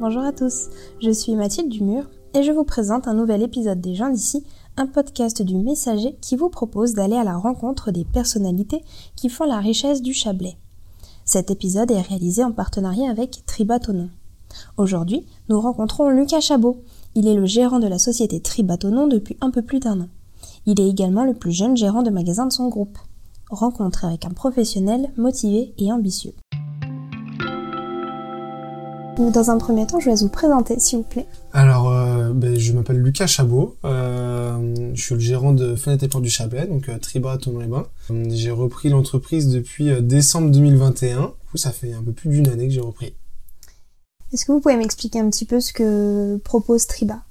Bonjour à tous, je suis Mathilde Dumur et je vous présente un nouvel épisode des gens d'ici, un podcast du Messager qui vous propose d'aller à la rencontre des personnalités qui font la richesse du Chablais. Cet épisode est réalisé en partenariat avec Tribatonon. Aujourd'hui, nous rencontrons Lucas Chabot. Il est le gérant de la société Tribatonon depuis un peu plus d'un an. Il est également le plus jeune gérant de magasin de son groupe. Rencontre avec un professionnel motivé et ambitieux. Dans un premier temps, je vais vous présenter, s'il vous plaît. Alors, euh, ben, je m'appelle Lucas Chabot. Euh, je suis le gérant de Fenêtre et Porte du Chablais, donc euh, Triba Tonon les Bains. J'ai repris l'entreprise depuis décembre 2021. Du coup, ça fait un peu plus d'une année que j'ai repris. Est-ce que vous pouvez m'expliquer un petit peu ce que propose Triba?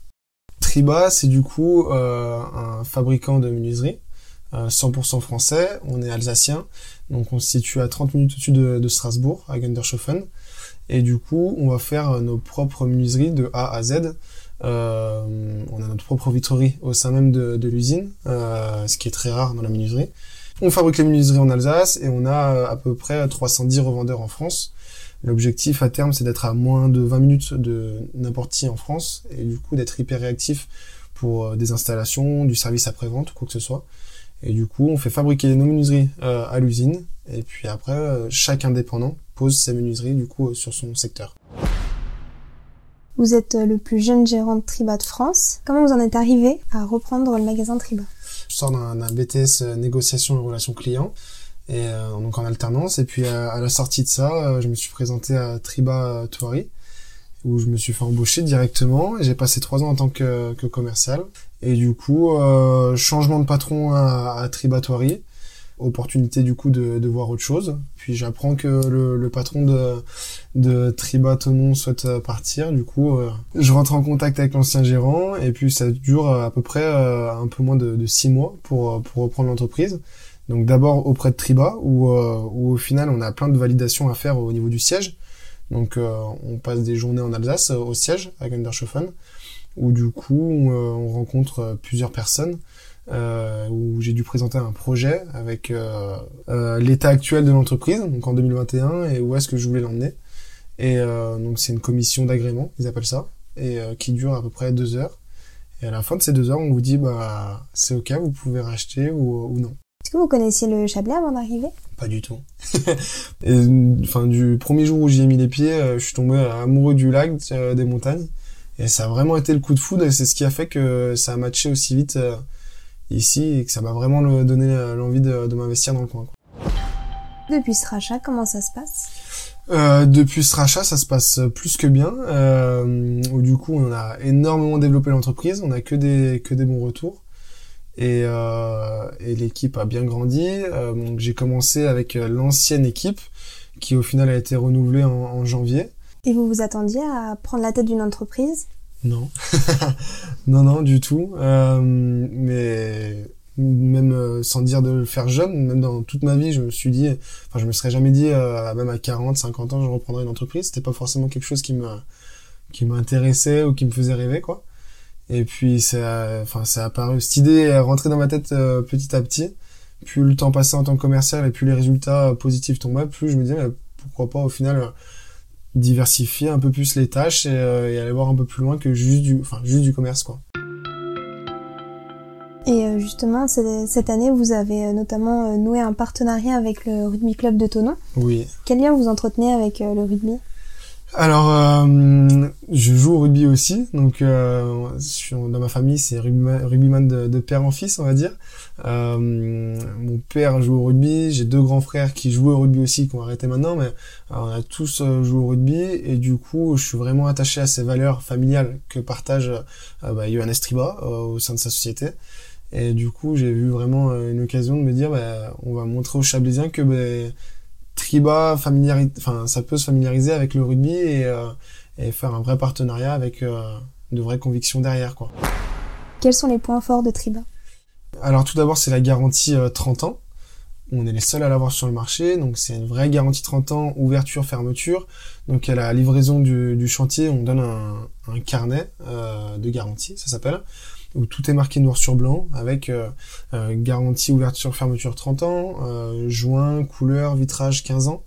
Triba, c'est du coup un fabricant de menuiserie, 100% français. On est alsacien, donc on se situe à 30 minutes au-dessus de, de Strasbourg, à Gundershofen. Et du coup, on va faire nos propres menuiseries de A à Z. Euh, on a notre propre vitrerie au sein même de, de l'usine, euh, ce qui est très rare dans la menuiserie. On fabrique les menuiseries en Alsace et on a euh, à peu près 310 revendeurs en France. L'objectif à terme, c'est d'être à moins de 20 minutes de n'importe qui en France et du coup d'être hyper réactif pour euh, des installations, du service après-vente, quoi que ce soit. Et du coup, on fait fabriquer nos menuiseries euh, à l'usine et puis après, euh, chaque indépendant pose ses menuiseries du coup sur son secteur. Vous êtes le plus jeune gérant de Triba de France. Comment vous en êtes arrivé à reprendre le magasin Triba Je sors d'un BTS négociation et relations clients et euh, donc en alternance et puis à, à la sortie de ça, euh, je me suis présenté à Triba Toiri où je me suis fait embaucher directement. J'ai passé trois ans en tant que, que commercial et du coup euh, changement de patron à, à Triba Toiri opportunité du coup de, de voir autre chose. Puis j'apprends que le, le, patron de, de Triba Tonon souhaite partir. Du coup, euh, je rentre en contact avec l'ancien gérant et puis ça dure à peu près euh, un peu moins de, de, six mois pour, pour reprendre l'entreprise. Donc d'abord auprès de Triba où, euh, où au final on a plein de validations à faire au niveau du siège. Donc on passe des journées en Alsace au siège à Gundershofen où du coup on rencontre plusieurs personnes euh, où j'ai dû présenter un projet avec euh, euh, l'état actuel de l'entreprise, donc en 2021, et où est-ce que je voulais l'emmener. Et euh, donc c'est une commission d'agrément, ils appellent ça, et euh, qui dure à peu près deux heures. Et à la fin de ces deux heures, on vous dit bah c'est ok, vous pouvez racheter ou, ou non. Est-ce que vous connaissiez le Chablais avant d'arriver? Pas du tout. et, enfin du premier jour où j'y ai mis les pieds, je suis tombé amoureux du lac, des montagnes, et ça a vraiment été le coup de foudre. Et c'est ce qui a fait que ça a matché aussi vite ici et que ça m'a vraiment donné l'envie de, de m'investir dans le coin. Depuis ce rachat, comment ça se passe? Euh, depuis ce rachat, ça se passe plus que bien. Euh, où du coup, on a énormément développé l'entreprise. On a que des que des bons retours. Et, euh, et l'équipe a bien grandi. Donc j'ai commencé avec l'ancienne équipe, qui au final a été renouvelée en, en janvier. Et vous vous attendiez à prendre la tête d'une entreprise? Non, non, non, du tout. Euh, mais euh, sans dire de le faire jeune, même dans toute ma vie, je me suis dit, enfin, je me serais jamais dit, euh, même à 40, 50 ans, je reprendrais une entreprise. C'était pas forcément quelque chose qui me, qui m'intéressait ou qui me faisait rêver, quoi. Et puis, ça, enfin, ça a apparu, cette idée est rentrée dans ma tête euh, petit à petit. Plus le temps passait en tant que commercial et plus les résultats positifs tombaient, plus je me disais, mais pourquoi pas au final diversifier un peu plus les tâches et, euh, et, aller voir un peu plus loin que juste du, enfin, juste du commerce, quoi. Euh, justement, cette année, vous avez euh, notamment noué un partenariat avec le rugby club de Tonon. Oui. Quel lien vous entretenez avec le rugby? Alors, euh, je joue au rugby aussi, donc euh, je suis dans ma famille, c'est rugbyman, rugbyman de, de, père en fils, on va dire. Euh, mon père joue au rugby, j'ai deux grands frères qui jouent au rugby aussi, qui ont arrêté maintenant, mais on a tous joué au rugby, et du coup, je suis vraiment attaché à ces valeurs familiales que partage bah, Johannes Triba au sein de sa société. Et du coup, j'ai vu vraiment une occasion de me dire, bah, on va montrer aux Chablaisiens que bah, Triba enfin ça peut se familiariser avec le rugby et, euh, et faire un vrai partenariat avec euh, de vraies convictions derrière quoi. Quels sont les points forts de Triba? Alors tout d'abord c'est la garantie 30 euh, ans. On est les seuls à l'avoir sur le marché, donc c'est une vraie garantie 30 ans, ouverture, fermeture. Donc à la livraison du, du chantier, on donne un, un carnet euh, de garantie, ça s'appelle où tout est marqué noir sur blanc avec euh, euh, garantie ouverture fermeture 30 ans, euh, joint, couleur, vitrage 15 ans.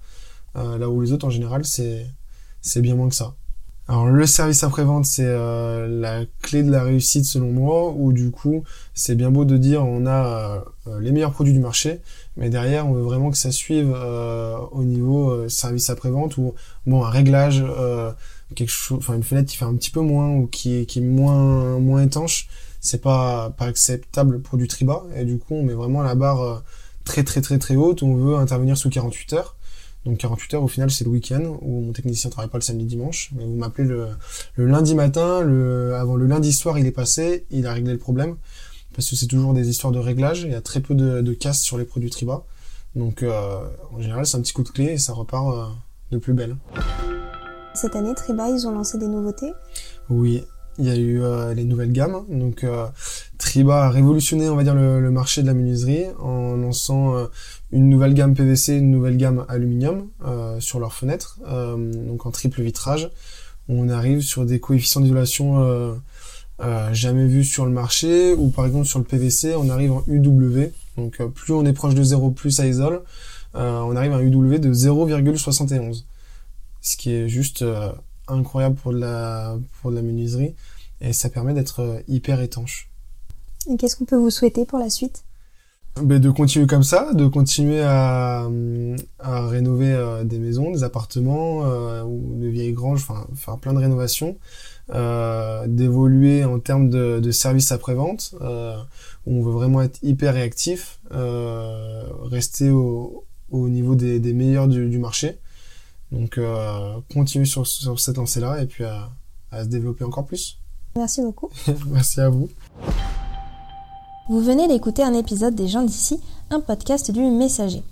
là où les autres en général c'est c'est bien moins que ça. Alors le service après-vente, c'est euh, la clé de la réussite selon moi, où du coup, c'est bien beau de dire on a euh, les meilleurs produits du marché, mais derrière, on veut vraiment que ça suive euh, au niveau service après-vente, ou bon, un réglage, quelque chose, enfin une fenêtre qui fait un petit peu moins, ou qui est, qui est moins, moins étanche, c'est pas, pas acceptable pour du triba, et du coup, on met vraiment la barre très très très très haute, on veut intervenir sous 48 heures. Donc 48 heures au final c'est le week-end où mon technicien travaille pas le samedi dimanche. Mais vous m'appelez le, le, lundi matin, le, avant le lundi soir il est passé, il a réglé le problème. Parce que c'est toujours des histoires de réglage, il y a très peu de, de casse sur les produits Triba. Donc euh, en général c'est un petit coup de clé et ça repart euh, de plus belle. Cette année Triba ils ont lancé des nouveautés? Oui, il y a eu euh, les nouvelles gammes. Donc euh, Triba a révolutionné, on va dire, le, marché de la menuiserie en lançant euh, une nouvelle gamme PVC, une nouvelle gamme aluminium sur leurs fenêtres, donc en triple vitrage. On arrive sur des coefficients d'isolation jamais vus sur le marché, ou par exemple sur le PVC, on arrive en UW. Donc plus on est proche de 0, plus ça isole. on arrive à un UW de 0,71. Ce qui est juste incroyable pour de la, pour de la menuiserie et ça permet d'être euh, hyper étanche. Et qu'est-ce qu'on peut vous souhaiter pour la suite? Ben, de continuer comme ça, de continuer à, à rénover euh, des maisons, des appartements euh, ou des vieilles granges, enfin faire plein de rénovations, euh, d'évoluer en termes de, de services après-vente, où on veut vraiment être hyper réactif, rester au, au niveau des, des meilleurs du, du marché. Donc euh, sur, sur cette lancée-là et puis à, à se développer encore plus. Merci beaucoup. Merci à vous. Vous venez d'écouter un épisode des gens d'ici, un podcast du Messager.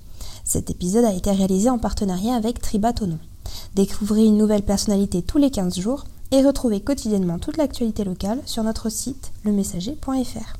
Cet épisode a été réalisé en partenariat avec Tribatonon. Découvrez une nouvelle personnalité tous les 15 jours et retrouvez quotidiennement toute l'actualité locale sur notre site lemessager.fr.